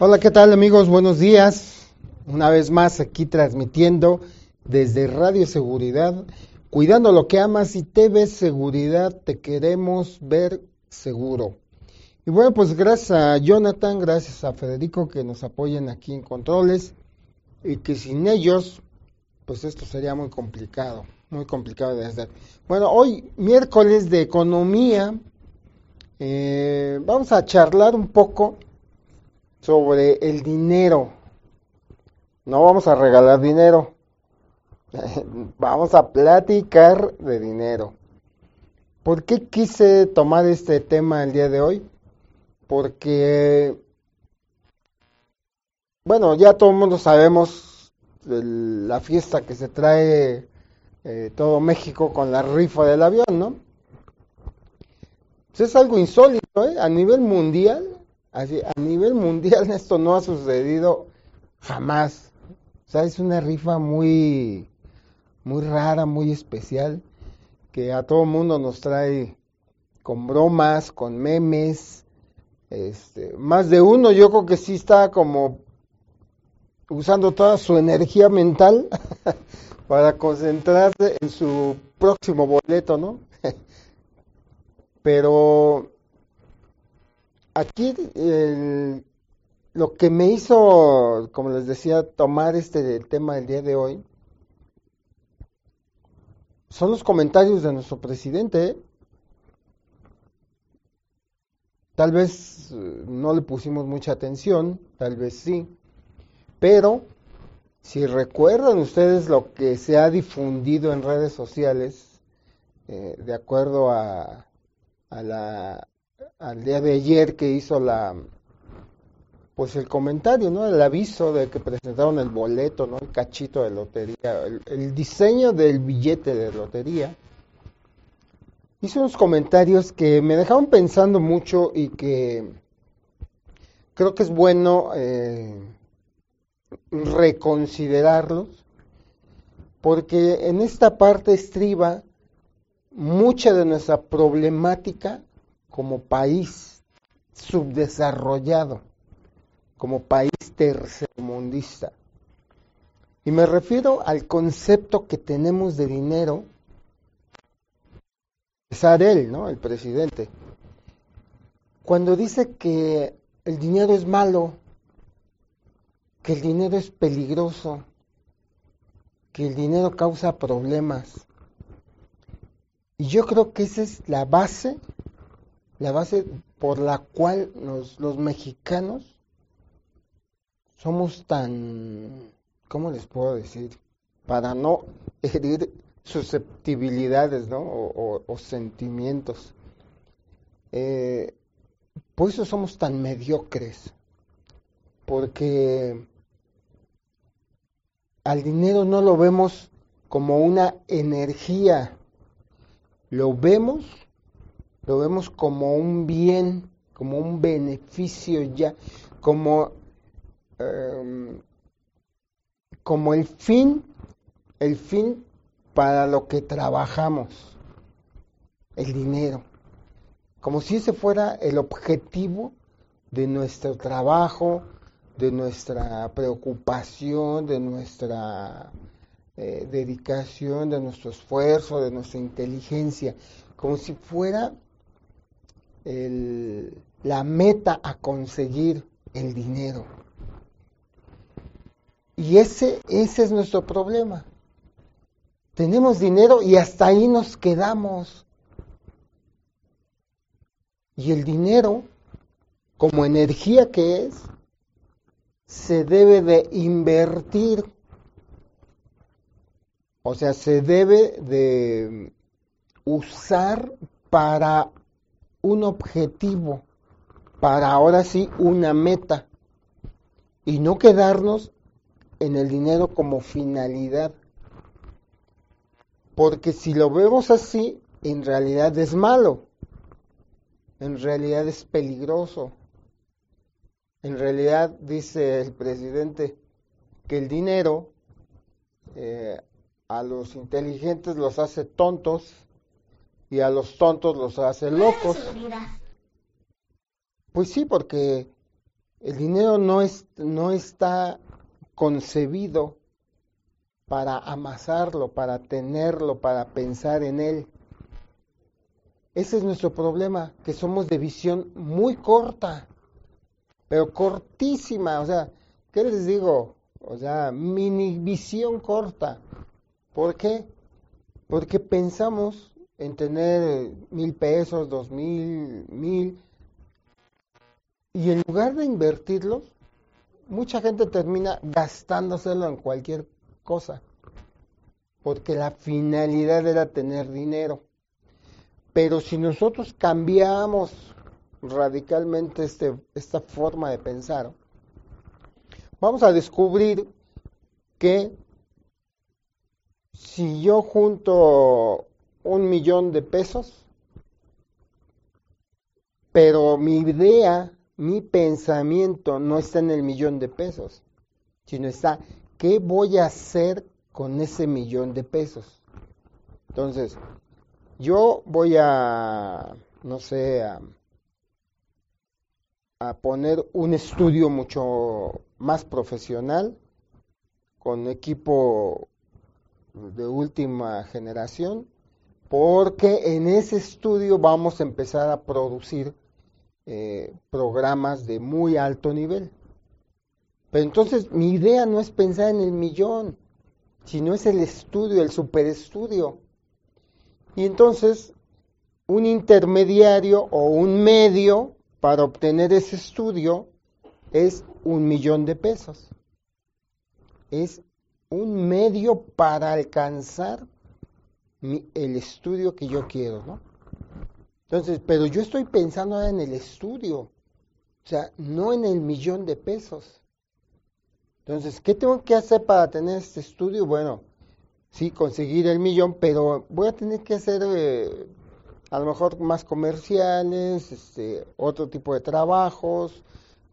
Hola, ¿qué tal amigos? Buenos días. Una vez más aquí transmitiendo desde Radio Seguridad, cuidando lo que amas y TV Seguridad, te queremos ver seguro. Y bueno, pues gracias a Jonathan, gracias a Federico que nos apoyen aquí en controles y que sin ellos, pues esto sería muy complicado, muy complicado de hacer. Bueno, hoy miércoles de economía, eh, vamos a charlar un poco sobre el dinero. No vamos a regalar dinero, vamos a platicar de dinero. ¿Por qué quise tomar este tema el día de hoy? Porque, bueno, ya todo el mundo sabemos la fiesta que se trae eh, todo México con la rifa del avión, ¿no? Pues es algo insólito, ¿eh? A nivel mundial, así, a nivel mundial esto no ha sucedido jamás. O sea, es una rifa muy, muy rara, muy especial, que a todo mundo nos trae con bromas, con memes. Este, más de uno yo creo que sí está como usando toda su energía mental para concentrarse en su próximo boleto, ¿no? Pero aquí lo que me hizo, como les decía, tomar este tema del día de hoy son los comentarios de nuestro presidente. Tal vez eh, no le pusimos mucha atención, tal vez sí, pero si recuerdan ustedes lo que se ha difundido en redes sociales, eh, de acuerdo a la, al día de ayer que hizo la, pues el comentario, ¿no? El aviso de que presentaron el boleto, ¿no? El cachito de lotería, el, diseño del billete de lotería. Hizo unos comentarios que me dejaron pensando mucho y que creo que es bueno eh, reconsiderarlos, porque en esta parte estriba mucha de nuestra problemática como país subdesarrollado como país tercermundista. Y me refiero al concepto que tenemos de dinero, es él, ¿no? El presidente. Cuando dice que el dinero es malo, que el dinero es peligroso, que el dinero causa problemas. Y yo creo que esa es la base, la base por la cual los mexicanos somos tan, ¿cómo les puedo decir? Para no herir susceptibilidades, ¿no? O, sentimientos. Eh, por eso somos tan mediocres, porque al dinero no lo vemos como una energía, lo vemos, lo vemos como un bien, como un beneficio ya, como Em, como el fin, el fin para lo que trabajamos, el dinero, como si ese fuera el objetivo de nuestro trabajo, de nuestra preocupación, de nuestra eh, dedicación, de nuestro esfuerzo, de nuestra inteligencia, como si fuera la meta a conseguir el dinero. Y ese, ese es nuestro problema. Tenemos dinero y hasta ahí nos quedamos. Y el dinero, como energía que es, se debe de invertir. O sea, se debe de usar para un objetivo, para ahora sí una meta. Y no quedarnos en el dinero como finalidad. Porque si lo vemos así, en realidad es malo, en realidad es peligroso. En realidad, dice el presidente, que el dinero eh, a los inteligentes los hace tontos y a los tontos los hace locos. Pues sí, porque El dinero no, es, no está concebido para amasarlo, para tenerlo, para pensar en él. Ese es nuestro problema, que somos de visión muy corta, pero cortísima. O sea, ¿qué les digo? O sea, mini visión corta. ¿Por qué? Porque pensamos en tener mil pesos, dos mil, mil, y en lugar de invertirlos, mucha gente termina gastándoselo en cualquier cosa, porque la finalidad era tener dinero. Pero si nosotros cambiamos radicalmente este, esta forma de pensar, vamos a descubrir que si yo junto un millón de pesos, pero mi idea, mi pensamiento no está en el millón de pesos, sino está, ¿qué voy a hacer con ese millón de pesos? Entonces, yo voy a, no sé, a, a poner un estudio mucho más profesional, con equipo de última generación, porque en ese estudio vamos a empezar a producir eh, programas de muy alto nivel. Pero entonces mi idea no es pensar en el millón, sino es el estudio, el superestudio. Y entonces un intermediario o un medio para obtener ese estudio es un millón de pesos. Es un medio para alcanzar el estudio que yo quiero, ¿no? Entonces, pero yo estoy pensando ahora en el estudio, o sea, no en el millón de pesos. Entonces, ¿qué tengo que hacer para tener este estudio? Bueno, sí, conseguir el millón, pero voy a tener que hacer eh, a lo mejor más comerciales, este, otro tipo de trabajos,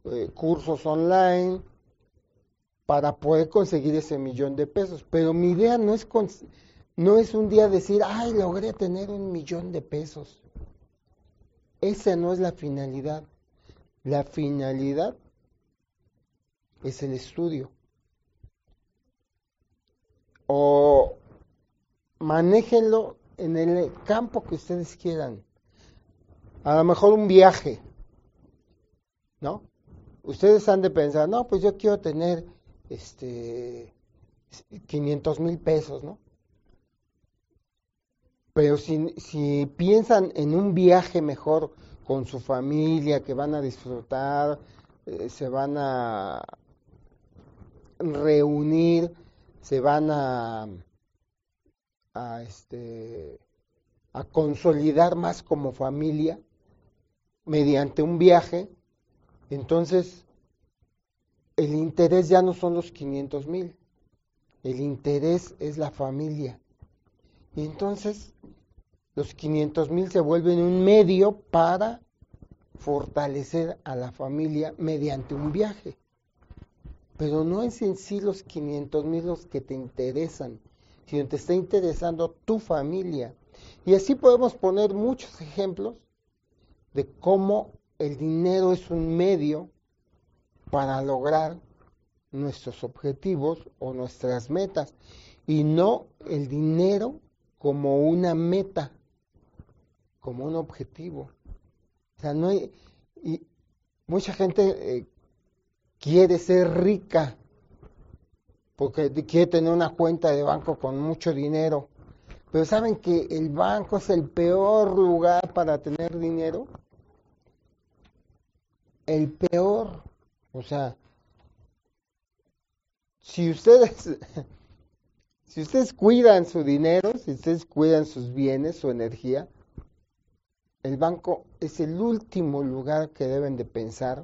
eh, cursos online, para poder conseguir ese millón de pesos. Pero mi idea no es, no es un día decir, ay, logré tener un millón de pesos. Esa no es la finalidad. La finalidad es el estudio. O manéjenlo en el campo que ustedes quieran. A lo mejor un viaje, ¿no? Ustedes han de pensar, no, pues yo quiero tener este 500 mil pesos, ¿no? Pero si, piensan en un viaje mejor con su familia, que van a disfrutar, eh, se van a reunir, se van a, a, este, a consolidar más como familia mediante un viaje, entonces el interés ya no son los 500 mil, el interés es la familia. Y entonces los 500 mil se vuelven un medio para fortalecer a la familia mediante un viaje. Pero no es en sí los 500 mil los que te interesan, sino te está interesando tu familia. Y así podemos poner muchos ejemplos de cómo el dinero es un medio para lograr nuestros objetivos o nuestras metas y no el dinero como una meta, como un objetivo. O sea, no hay, y mucha gente eh, quiere ser rica porque quiere tener una cuenta de banco con mucho dinero, pero saben que el banco es el peor lugar para tener dinero. El peor, o sea, si ustedes Si ustedes cuidan su dinero, si ustedes cuidan sus bienes, su energía, el banco es el último lugar que deben de pensar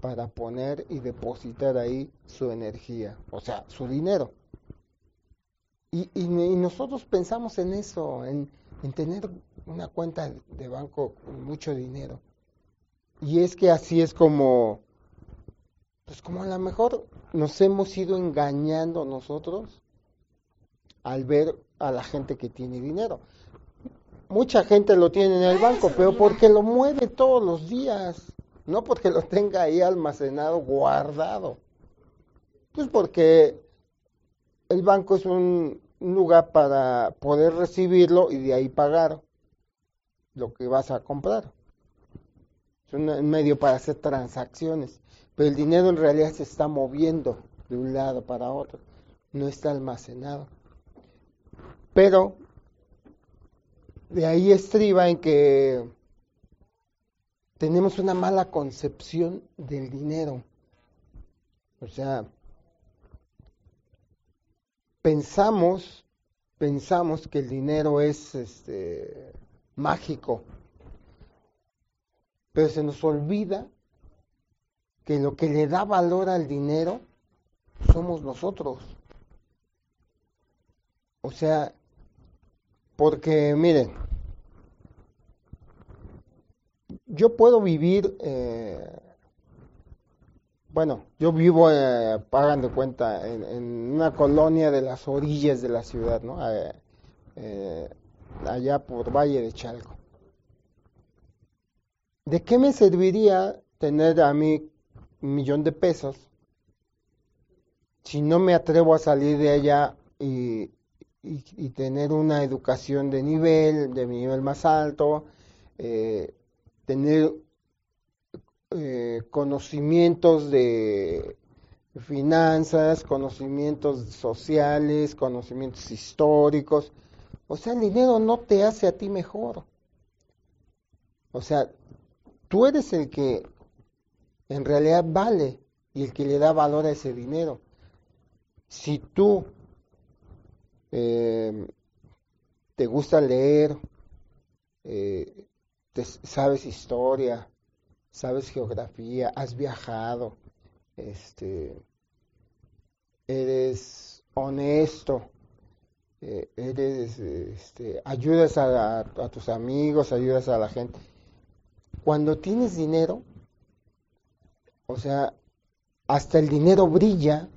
para poner y depositar ahí su energía, o sea, su dinero. Y, nosotros pensamos en eso, en, en tener una cuenta de banco con mucho dinero. Y es que así es como, pues como a lo mejor nos hemos ido engañando nosotros al ver a la gente que tiene dinero. Mucha gente lo tiene en el banco, pero porque lo mueve todos los días. no porque lo tenga ahí almacenado, guardado. Pues porque el banco es un lugar para poder recibirlo y de ahí pagar lo que vas a comprar. Es un medio para hacer transacciones, pero el dinero en realidad se está moviendo de un lado para otro, no está almacenado. Pero de ahí estriba en que tenemos una mala concepción del dinero. O sea, pensamos, pensamos que el dinero es este, mágico, pero se nos olvida que lo que le da valor al dinero somos nosotros. O sea, porque miren, yo puedo vivir, eh, bueno, yo vivo, eh, pagan de cuenta, en, una colonia de las orillas de la ciudad, ¿no? Eh, allá por Valle de Chalco. ¿De qué me serviría tener a mí un millón de pesos si no me atrevo a salir de allá y, tener una educación de nivel, de nivel más alto, eh, tener eh, conocimientos de finanzas, conocimientos sociales, conocimientos históricos. O sea, el dinero no te hace a ti mejor. O sea, tú eres el que en realidad vale y el que le da valor a ese dinero. Si tú eh, te gusta leer, eh, sabes historia, sabes geografía, has viajado, este, eres honesto, eh, eres, este, ayudas a, tus amigos, ayudas a la gente. Cuando tienes dinero, o sea, hasta el dinero brilla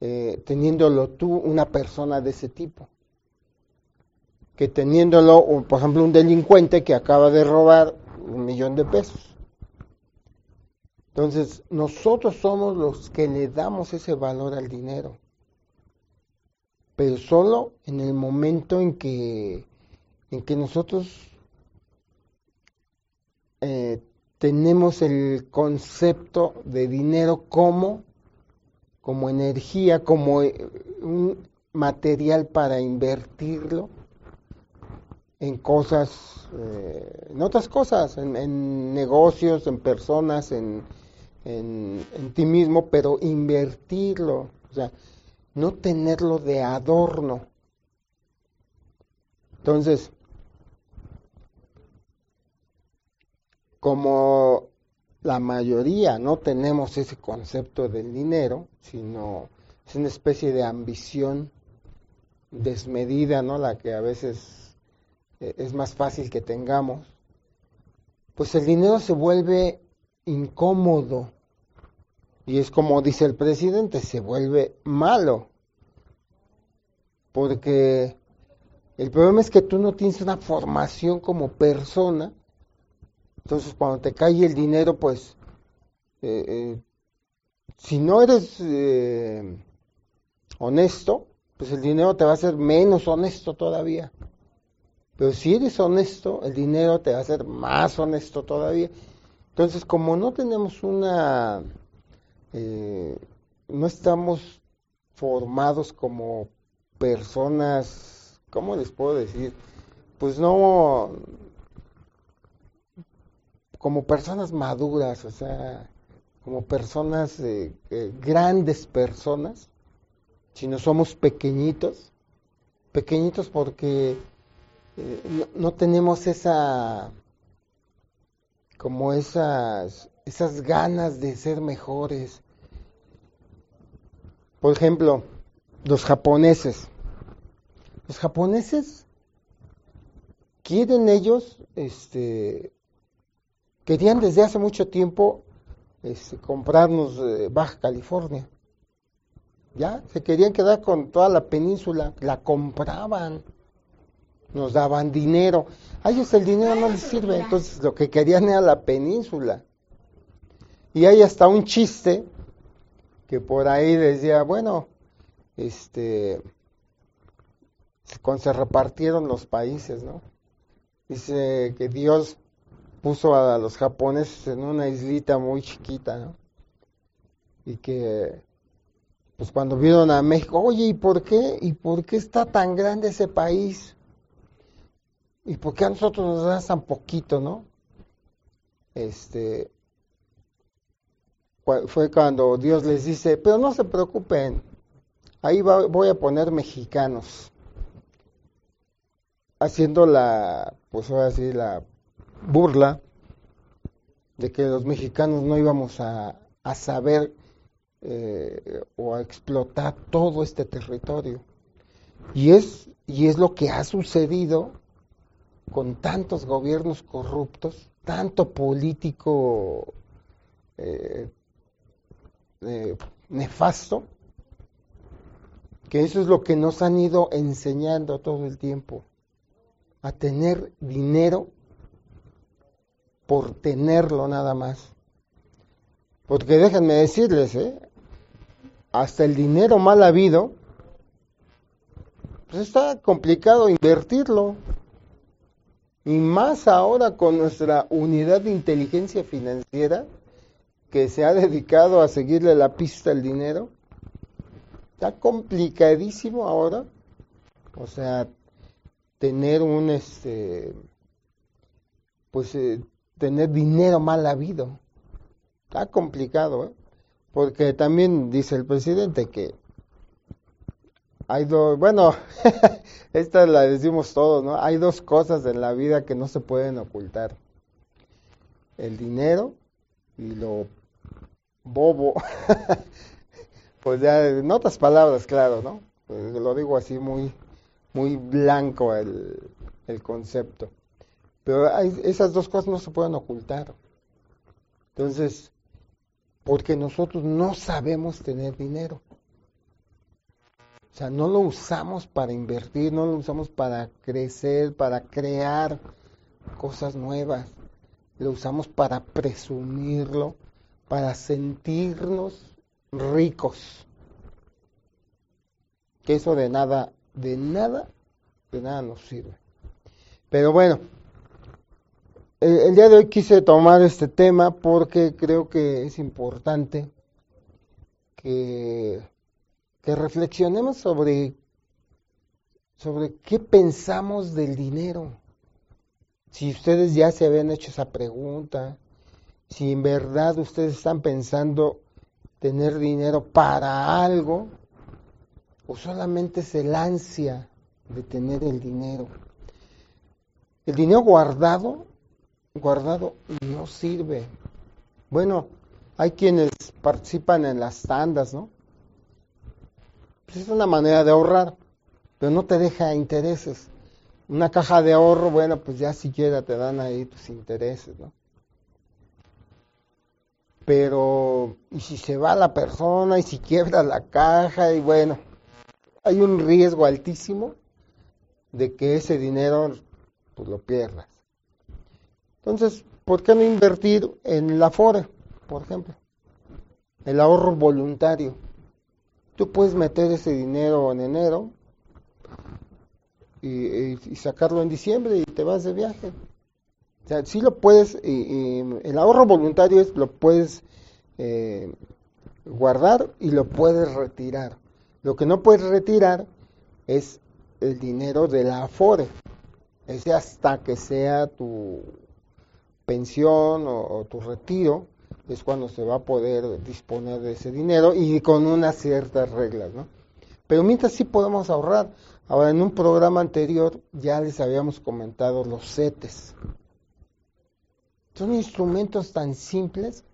eh, teniéndolo tú una persona de ese tipo. Que teniéndolo, por ejemplo, un delincuente que acaba de robar un millón de pesos. Entonces, nosotros somos los que le damos ese valor al dinero pero solo en el momento en que, en que nosotros eh, tenemos el concepto de dinero como, como energía, como eh, un material para invertirlo en cosas, eh, en otras cosas, en, negocios, en personas, en, en, en ti mismo, pero invertirlo. O sea, no tenerlo de adorno. Entonces, como la mayoría no tenemos ese concepto del dinero, sino es una especie de ambición desmedida, ¿no? La que a veces es más fácil que tengamos. Pues el dinero se vuelve incómodo y es como dice el presidente, se vuelve malo. Porque el problema es que tú no tienes una formación como persona. Entonces cuando te cae el dinero, pues, eh, eh, si no eres eh, honesto, pues el dinero te va a hacer menos honesto todavía. Pero si eres honesto, el dinero te va a hacer más honesto todavía. Entonces, como no tenemos una eh, no estamos formados como personas, ¿cómo les puedo decir? Pues no como personas maduras, o sea, como personas, eh, eh, grandes personas, sino somos pequeñitos, pequeñitos porque no, no, tenemos esa, como esas esas ganas de ser mejores. Por ejemplo, los japoneses. Los japoneses quieren ellos, este, querían desde hace mucho tiempo este, comprarnos eh, Baja California. Ya, se querían quedar con toda la península, la compraban, nos daban dinero. A ellos el dinero no les sirve, entonces lo que querían era la península. Y hay hasta un chiste que por ahí decía, bueno, este, cuando se repartieron los países, ¿no? Dice que Dios puso a los japoneses en una islita muy chiquita, ¿no? Y que, pues cuando vieron a México, oye, ¿y por qué? ¿Y por qué está tan grande ese país? ¿Y por qué a nosotros nos da tan poquito, no? Este, fue cuando Dios les dice, pero no se preocupen, ahí voy a poner mexicanos, haciendo la, pues voy a decir, la burla de que los mexicanos no íbamos a, saber eh, o a explotar todo este territorio. Y es, y es lo que ha sucedido con tantos gobiernos corruptos, tanto político eh, eh, nefasto, que eso es lo que nos han ido enseñando todo el tiempo, a tener dinero por tenerlo nada más. Porque déjenme decirles, ¿eh? hasta el dinero mal habido, pues está complicado invertirlo. Y más ahora con nuestra unidad de inteligencia financiera, que se ha dedicado a seguirle la pista al dinero, está complicadísimo ahora. O sea, tener un, este, pues, eh, tener dinero mal habido. Está complicado, ¿eh? Porque también dice el presidente que hay dos, bueno, esta la decimos todos, ¿no? Hay dos cosas en la vida que no se pueden ocultar. El dinero y lo bobo. pues ya, en otras palabras, claro, ¿no? Pues lo digo así muy, muy blanco el, el concepto. Pero esas dos cosas no se pueden ocultar. Entonces, porque nosotros no sabemos tener dinero. O sea, no lo usamos para invertir, no lo usamos para crecer, para crear cosas nuevas. Lo usamos para presumirlo, para sentirnos ricos. Que eso de nada, de nada, de nada nos sirve. Pero bueno, el, día de hoy quise tomar este tema porque creo que es importante que, que reflexionemos sobre, sobre qué pensamos del dinero. Si ustedes ya se habían hecho esa pregunta, si en verdad ustedes están pensando tener dinero para algo, o solamente es el ansia de tener el dinero. El dinero guardado guardado no sirve. Bueno, hay quienes participan en las tandas, ¿no? Pues es una manera de ahorrar, pero no te deja intereses. Una caja de ahorro, bueno, pues ya siquiera te dan ahí tus intereses, ¿no? Pero, ¿y si se va la persona y si quiebra la caja? Y bueno, hay un riesgo altísimo de que ese dinero pues lo pierdas. Entonces, ¿por qué no invertir en la FORE, por ejemplo? El ahorro voluntario. Tú puedes meter ese dinero en enero y, sacarlo en diciembre y te vas de viaje. O sea, sí lo puedes, y, el ahorro voluntario es, lo puedes eh, guardar y lo puedes retirar. Lo que no puedes retirar es el dinero de la Afore. Ese hasta que sea tu pensión o, tu retiro, es cuando se va a poder disponer de ese dinero y con unas ciertas reglas, ¿no? Pero mientras sí podemos ahorrar. Ahora, en un programa anterior ya les habíamos comentado los CETES. Son instrumentos tan simples,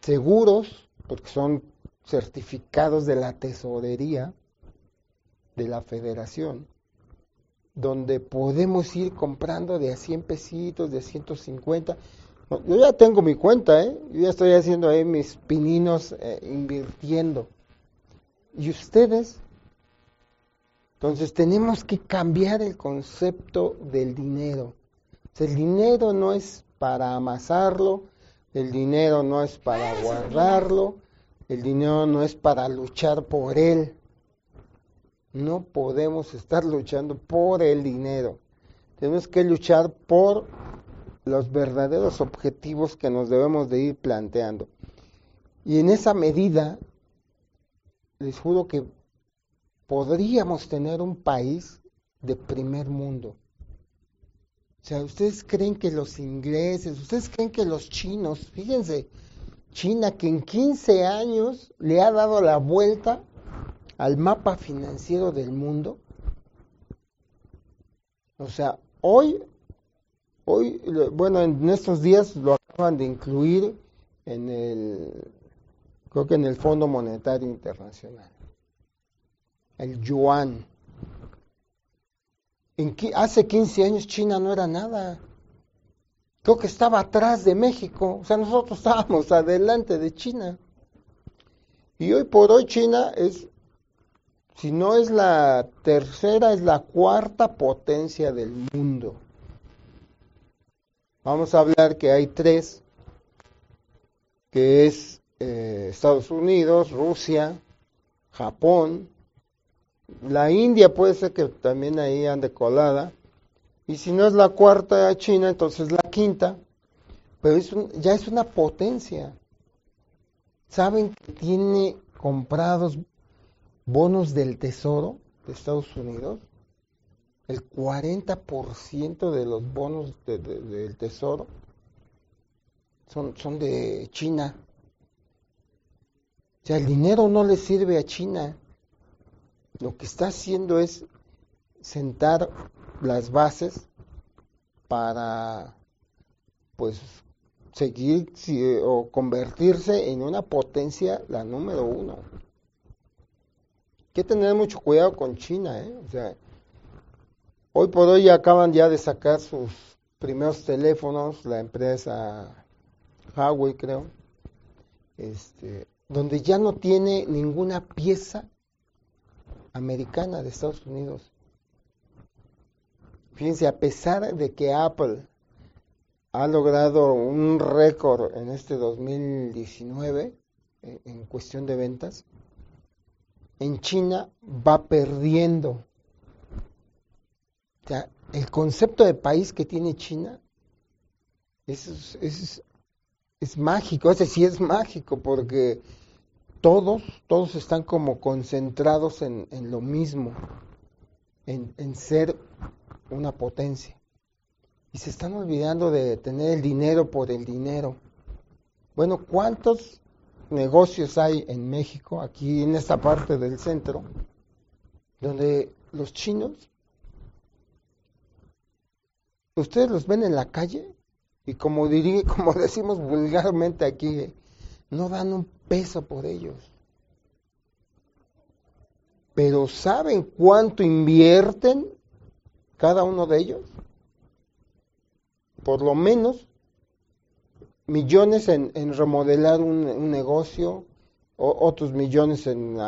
seguros, porque son certificados de la tesorería de la federación, donde podemos ir comprando de a 100 pesitos, de 150. Yo ya tengo mi cuenta, ¿eh? Yo ya estoy haciendo ahí mis pininos eh, invirtiendo. ¿Y ustedes? Entonces tenemos que cambiar el concepto del dinero. el dinero no es para amasarlo, el dinero no es para guardarlo, el dinero no es para luchar por él. No podemos estar luchando por el dinero. Tenemos que luchar por los verdaderos objetivos que nos debemos de ir planteando. Y en esa medida, les juro que podríamos tener un país de primer mundo. O sea, ¿ustedes creen que los ingleses, ustedes creen que los chinos, fíjense, China que en 15 años le ha dado la vuelta al mapa financiero del mundo? O sea, hoy, hoy, bueno, en estos días lo acaban de incluir en el, creo que en el Fondo Monetario Internacional. El yuan hace 15 años China no era nada. Creo que estaba atrás de México. O sea, nosotros estábamos adelante de China. Y hoy por hoy China es, si no es la tercera, es la cuarta potencia del mundo. Vamos a hablar que hay tres, que es eh, Estados Unidos, Rusia, Japón la India puede ser que también ahí ande colada. Y si no es la cuarta China, entonces la quinta. Pero ya es una potencia. ¿Saben que tiene comprados bonos del tesoro de Estados Unidos? El 40% de los bonos del tesoro son, son de China. O sea, el dinero no le sirve a China lo que está haciendo es sentar las bases para pues seguir o convertirse en una potencia la número uno. Hay que tener mucho cuidado con China, ¿eh? O sea, hoy por hoy acaban ya de sacar sus primeros teléfonos, la empresa Huawei creo, este, donde ya no tiene ninguna pieza americana de Estados Unidos. Fíjense, a pesar de que Apple ha logrado un récord en este 2019 eh, en cuestión de ventas, en China va perdiendo. Sea, el concepto de país que tiene China es, es, es mágico, ese sí es mágico, porque todos, todos están como concentrados en, lo mismo, en, en, ser una potencia. Y se están olvidando de tener el dinero por el dinero. Bueno, ¿cuántos negocios hay en México, aquí en esta parte del centro, donde los chinos, ustedes los ven en la calle y como diría, como decimos vulgarmente aquí, no dan un peso por ellos. Pero ¿saben cuánto invierten cada uno de ellos? Por lo menos millones en, remodelar un, negocio, o, otros millones en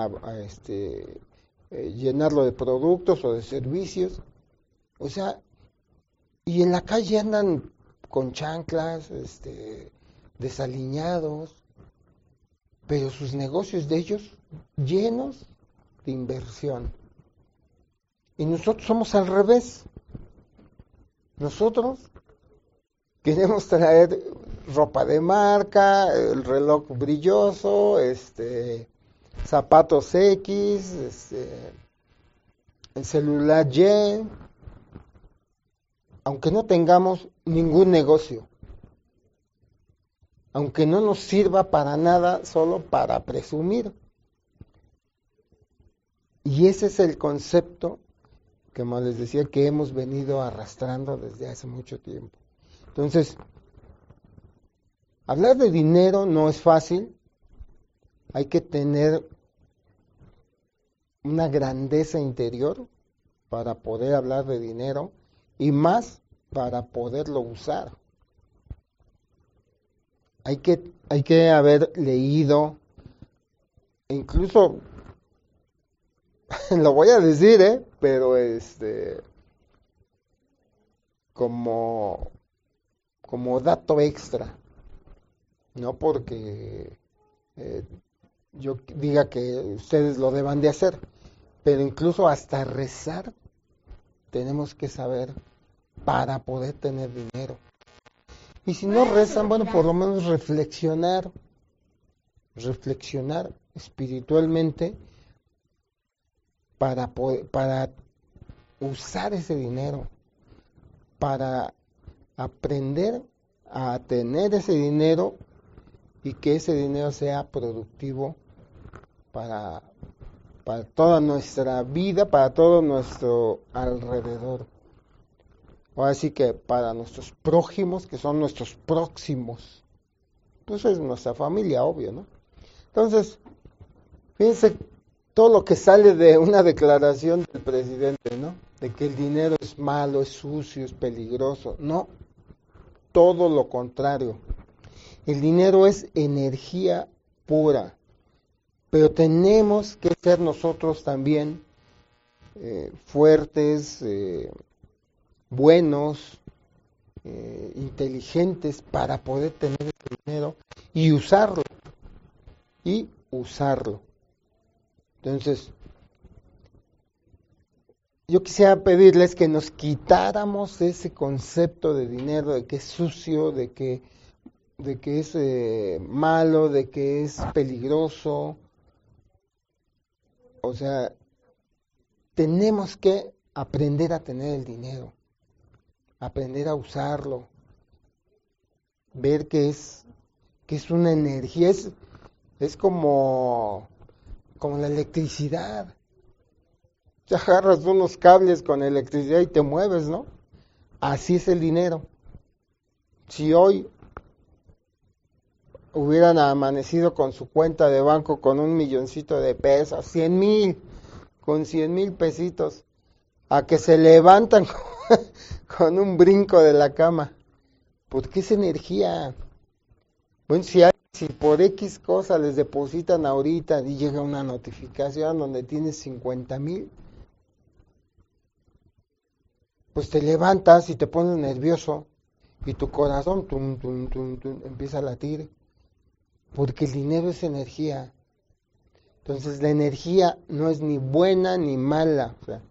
este, eh, llenarlo de productos o de servicios. O sea, y en la calle andan con chanclas, este, desaliñados, pero sus negocios de ellos llenos de inversión. Y nosotros somos al revés. Nosotros queremos traer ropa de marca, el reloj brilloso, este, zapatos X, este, el celular Y, aunque no tengamos ningún negocio aunque no nos sirva para nada, solo para presumir. Y ese es el concepto que, como les decía, que hemos venido arrastrando desde hace mucho tiempo. Entonces, hablar de dinero no es fácil, hay que tener una grandeza interior para poder hablar de dinero y más para poderlo usar hay que, hay que haber leído, incluso, lo voy a decir, ¿eh? pero este, como, como dato extra, no porque eh, yo diga que ustedes lo deban de hacer, pero incluso hasta rezar tenemos que saber para poder tener dinero. Y si no rezan, bueno, por lo menos reflexionar, reflexionar espiritualmente para, poder, para usar ese dinero, para aprender a tener ese dinero y que ese dinero sea productivo para, para toda nuestra vida, para todo nuestro alrededor. O así que para nuestros prójimos, que son nuestros próximos. Pues es nuestra familia, obvio, ¿no? Entonces, fíjense todo lo que sale de una declaración del presidente, ¿no? De que el dinero es malo, es sucio, es peligroso. No, todo lo contrario. El dinero es energía pura, pero tenemos que ser nosotros también eh, fuertes, eh, buenos, eh, inteligentes para poder tener ese dinero y usarlo. Y usarlo. Entonces, yo quisiera pedirles que nos quitáramos ese concepto de dinero, de que es sucio, de que, de que es eh, malo, de que es peligroso. O sea, tenemos que aprender a tener el dinero, aprender a usarlo, ver que es, que es una energía, es, es como, como la electricidad te agarras unos cables con electricidad y te mueves, ¿no? Así es el dinero. Si hoy hubieran amanecido con su cuenta de banco con un milloncito de pesos, cien mil, con cien mil pesitos, a que se levantan con un brinco de la cama. ¿Por qué es energía? Bueno, si, por X cosa les depositan ahorita y llega una notificación donde tienes 50 mil, pues te levantas y te pones nervioso y tu corazón empieza a latir, porque el dinero es energía. Entonces la energía no es ni buena ni mala, o sea,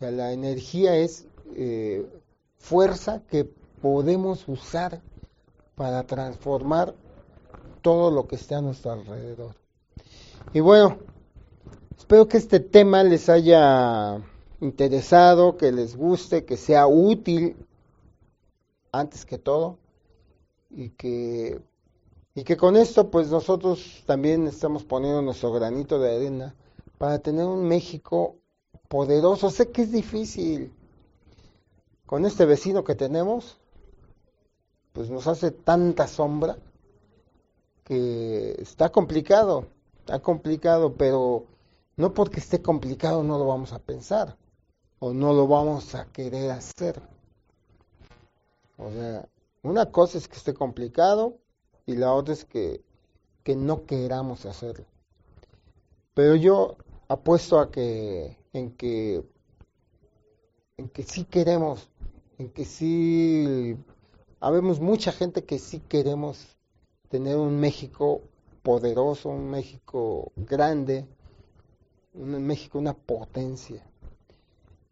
la energía es eh, fuerza que podemos usar para transformar todo lo que esté a nuestro alrededor. Y bueno, espero que este tema les haya interesado, que les guste, que sea útil antes que todo y que y que con esto pues nosotros también estamos poniendo nuestro granito de arena para tener un México poderoso. Sé que es difícil. Con este vecino que tenemos, pues nos hace tanta sombra que está complicado, está complicado, pero no porque esté complicado no lo vamos a pensar o no lo vamos a querer hacer. O sea, una cosa es que esté complicado y la otra es que, que no queramos hacerlo. Pero yo apuesto a que en que en que sí queremos, en que sí habemos mucha gente que sí queremos tener un México poderoso, un México grande, un México una potencia.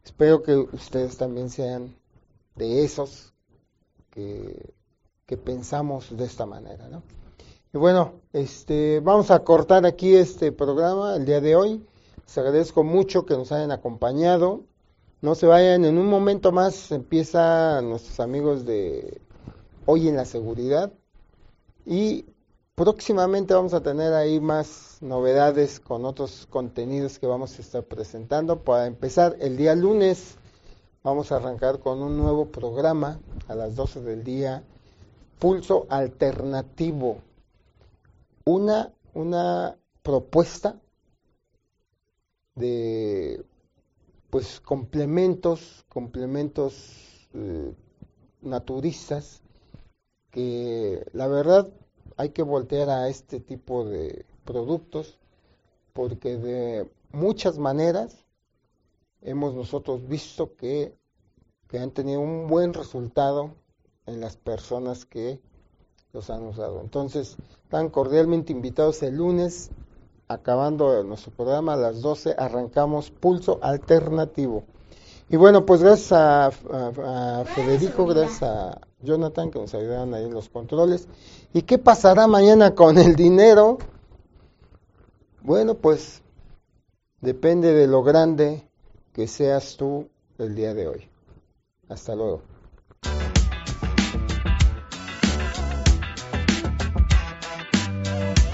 Espero que ustedes también sean de esos que, pensamos de esta manera, ¿no? Y bueno, este, vamos a cortar aquí este programa el día de hoy. Les agradezco mucho que nos hayan acompañado. No se vayan, en un momento más empiezan nuestros amigos de Hoy en la Seguridad. Y próximamente vamos a tener ahí más novedades con otros contenidos que vamos a estar presentando. Para empezar, el día lunes vamos a arrancar con un nuevo programa a las 12 del día, Pulso Alternativo. Una, una propuesta de pues complementos, complementos eh, naturistas que la verdad hay que voltear a este tipo de productos porque de muchas maneras hemos nosotros visto que, que han tenido un buen resultado en las personas que los han usado. Entonces, están cordialmente invitados el lunes, acabando nuestro programa a las 12, arrancamos Pulso Alternativo. Y bueno, pues gracias a, a Federico, gracias a Jonathan que nos ayudaron ahí en los controles. ¿Y qué pasará mañana con el dinero? Bueno, pues depende de lo grande que seas tú el día de hoy. Hasta luego.